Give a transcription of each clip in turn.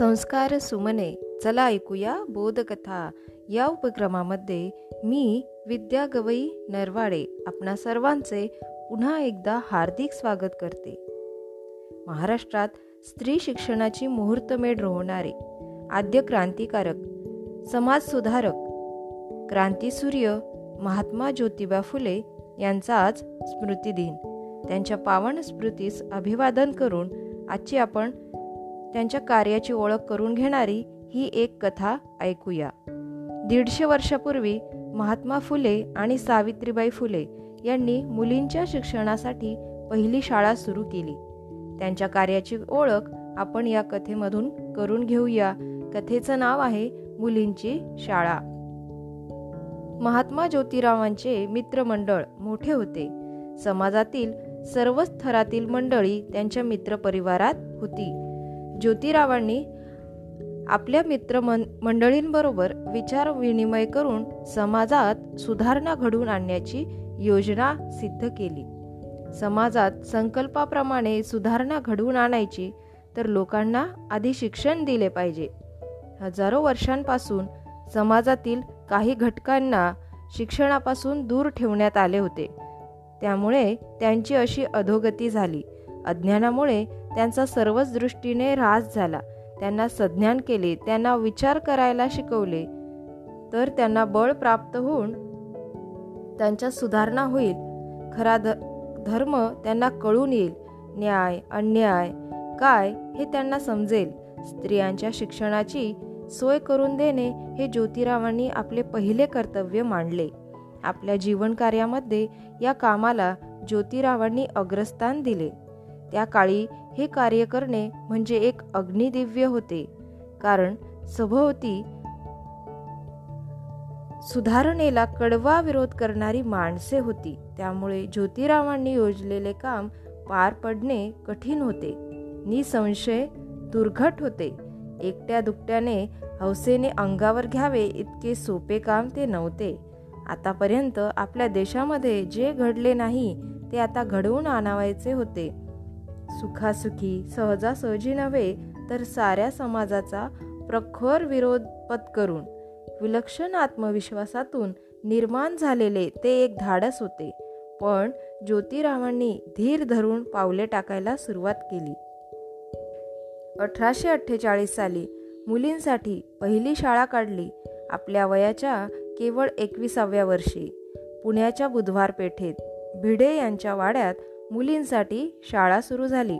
संस्कार सुमने चला ऐकूया बोधकथा. या उपक्रमामध्ये मी विद्या गवई नरवाडे आपणा सर्वांचे पुन्हा एकदा हार्दिक स्वागत करते. महाराष्ट्रात स्त्री शिक्षणाची मुहूर्तमेढ रोवणारे आद्य क्रांतिकारक समाजसुधारक क्रांतीसूर्य महात्मा ज्योतिबा फुले यांचा आज स्मृतिदिन. त्यांच्या पावन स्मृतीस अभिवादन करून आजची आपण त्यांच्या कार्याची ओळख करून घेणारी ही एक कथा ऐकूया. दीडशे वर्षापूर्वी महात्मा फुले आणि सावित्रीबाई फुले यांनी मुलींच्या शिक्षणासाठी पहिली शाळा सुरू केली. त्यांच्या कार्याची ओळख आपण या कथेमधून करून घेऊया. कथेचं नाव आहे मुलींची शाळा. महात्मा ज्योतिरावांचे मित्रमंडळ मोठे होते. समाजातील सर्व थरातील मंडळी त्यांच्या मित्रपरिवारात होती. ज्योतिरावांनी आपल्या मित्र मंडळींबरोबर विचार विनिमय करून समाजात सुधारणा घडवून आणण्याची योजना सिद्ध केली. समाजात संकल्पाप्रमाणे सुधारणा घडवून आणायची तर लोकांना आधी शिक्षण दिले पाहिजे. हजारो वर्षांपासून समाजातील काही घटकांना शिक्षणापासून दूर ठेवण्यात आले होते. त्यामुळे त्यांची अशी अधोगती झाली. अज्ञानामुळे त्यांचा सर्वच दृष्टीने ऱ्हास झाला. त्यांना सज्ञान केले त्यांना विचार करायला शिकवले. तर त्यांना बळ प्राप्त होऊन त्यांच्या सुधारणा होईल. खरा ध धर्म त्यांना कळून येईल. न्याय अन्याय काय हे त्यांना समजेल. स्त्रियांच्या शिक्षणाची सोय करून देणे हे ज्योतिरावांनी आपले पहिले कर्तव्य मांडले. आपल्या जीवन कार्यामध्ये या कामाला ज्योतिरावांनी अग्रस्थान दिले. त्या काळी हे कार्य करणे म्हणजे एक अग्निदिव्य होते. कारण सभोवती सुधारणेला कडवा विरोध करणारी माणसे होती. त्यामुळे ज्योतिरावांनी योजलेले काम पार पडणे कठीण होते. निसंशय दुर्घट होते. एकट्या दुकट्याने हौसेने अंगावर घ्यावे इतके सोपे काम ते नव्हते. आतापर्यंत आपल्या देशामध्ये जे घडले नाही ते आता घडवून आणावायचे होते. सुखासुखी सहजासहजी नव्हे तर साऱ्या समाजाचा प्रखर विरोध पत्करून विलक्षण आत्मविश्वासातून निर्माण झालेले ते एक धाडस होते. पण ज्योतिरावांनी धीर धरून पावले टाकायला सुरुवात केली. अठराशे अठ्ठेचाळीस साली मुलींसाठी पहिली शाळा काढली. आपल्या वयाच्या केवळ एकविसाव्या वर्षी पुण्याच्या बुधवार पेठेत भिडे यांच्या वाड्यात मुलींसाठी शाळा सुरू झाली.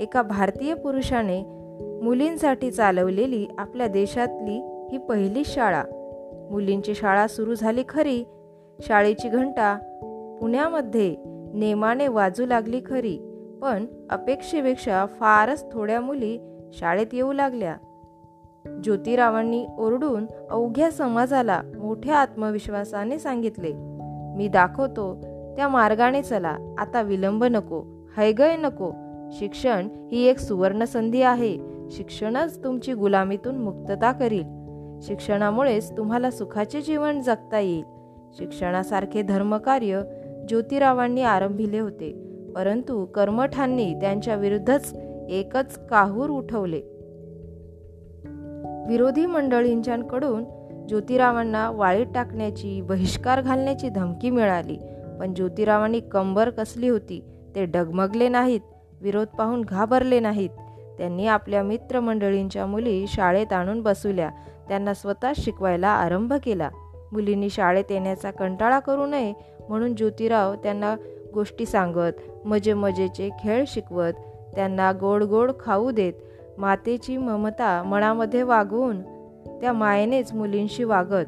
एका भारतीय पुरुषाने मुलींसाठी चालवलेली आपल्या देशातली ही पहिली शाळा. मुलींची शाळा सुरू झाली खरी. शाळेची घंटा पुण्यामध्ये नेमाने वाजू लागली खरी. पण अपेक्षेपेक्षा फारच थोड्या मुली शाळेत येऊ लागल्या. ज्योतिरावांनी ओरडून अवघ्या समाजाला मोठ्या आत्मविश्वासाने सांगितले. मी दाखवतो त्या मार्गाने चला. आता विलंब नको हैगय नको. शिक्षण ही एक सुवर्ण संधी आहे. शिक्षणच तुमची गुलामीतून मुक्तता करील. शिक्षणामुळेच तुम्हाला सुखाचे जीवन जगता येईल. शिक्षणासारखे धर्मकार्य ज्योतिरावांनी आरंभिले होते परंतु कर्मठांनी त्यांच्या विरुद्धच एकच काहूर उठवले. विरोधी मंडळींच्याकडून ज्योतिरावांना वाळीत टाकण्याची बहिष्कार घालण्याची धमकी मिळाली. पण ज्योतिरावांनी कंबर कसली होती ते डगमगले नाहीत विरोध पाहून घाबरले नाहीत. त्यांनी आपल्या मित्रमंडळींच्या मुली शाळेत आणून बसवल्या. त्यांना स्वतः शिकवायला आरंभ केला. मुलींनी शाळेत येण्याचा कंटाळा करू नये म्हणून ज्योतिराव त्यांना गोष्टी सांगत मजे मजेचे खेळ शिकवत त्यांना गोड गोड खाऊ देत मातेची ममता मनामध्ये वागवून त्या मायेनेच मुलींशी वागत.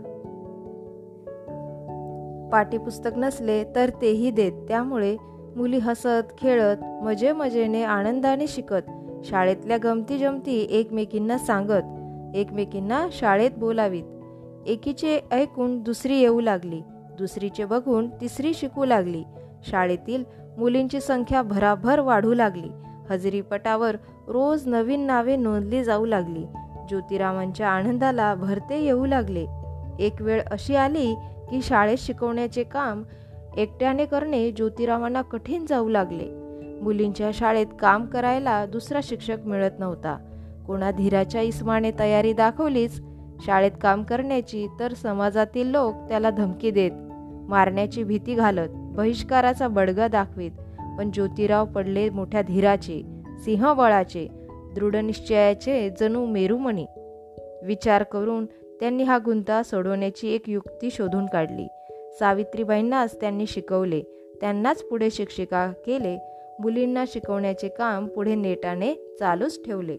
पाठ्यपुस्तक नसले तर तेही देत. त्यामुळे मुली हसत खेळत मजे मजेने आनंदाने शिकत शाळेतल्या गमती जमती एकमेकींना सांगत एकमेकींना शाळेत बोलावीत. एकीचे ऐकून दुसरी येऊ लागली दुसरीचे बघून तिसरी शिकू लागली. शाळेतील मुलींची संख्या भराभर वाढू लागली. हजेरीपटावर रोज नवीन नावे नोंदली जाऊ लागली. ज्योतिरामांच्या आनंदाला भरते येऊ लागले. एक वेळ अशी आली की शाळेत शिकवण्याचे काम एकट्याने करणे ज्योतिरावांना कठीण जाऊ लागले. मुलींच्या शाळेत काम करायला दुसरा शिक्षक मिळत नव्हता. कोणा धीराच्या इस्माने तयारी दाखवलीच शाळेत काम करण्याची तर समाजातील लोक त्याला धमकी देत मारण्याची भीती घालत बहिष्काराचा बडगा दाखवीत. पण ज्योतिराव पडले मोठ्या धीराचे सिंहबळाचे दृढनिश्चयाचे जणू मेरुमणी. विचार करून त्यांनी हा गुंता सोडवण्याची एक युक्ती शोधून काढली. सावित्रीबाईंनाच त्यांनी शिकवले. त्यांनाच पुढे शिक्षिका केले. मुलींना शिकवण्याचे काम पुढे नेटाने चालूच ठेवले.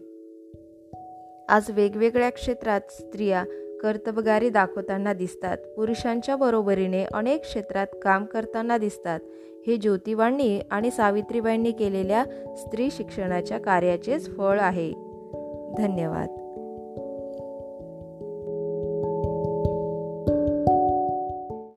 आज वेगवेगळ्या क्षेत्रात स्त्रिया कर्तबगारी दाखवताना दिसतात. पुरुषांच्या बरोबरीने अनेक क्षेत्रात काम करताना दिसतात. हे ज्योतिबांनी आणि सावित्रीबाईंनी केलेल्या स्त्री शिक्षणाच्या कार्याचेच फळ आहे. धन्यवाद.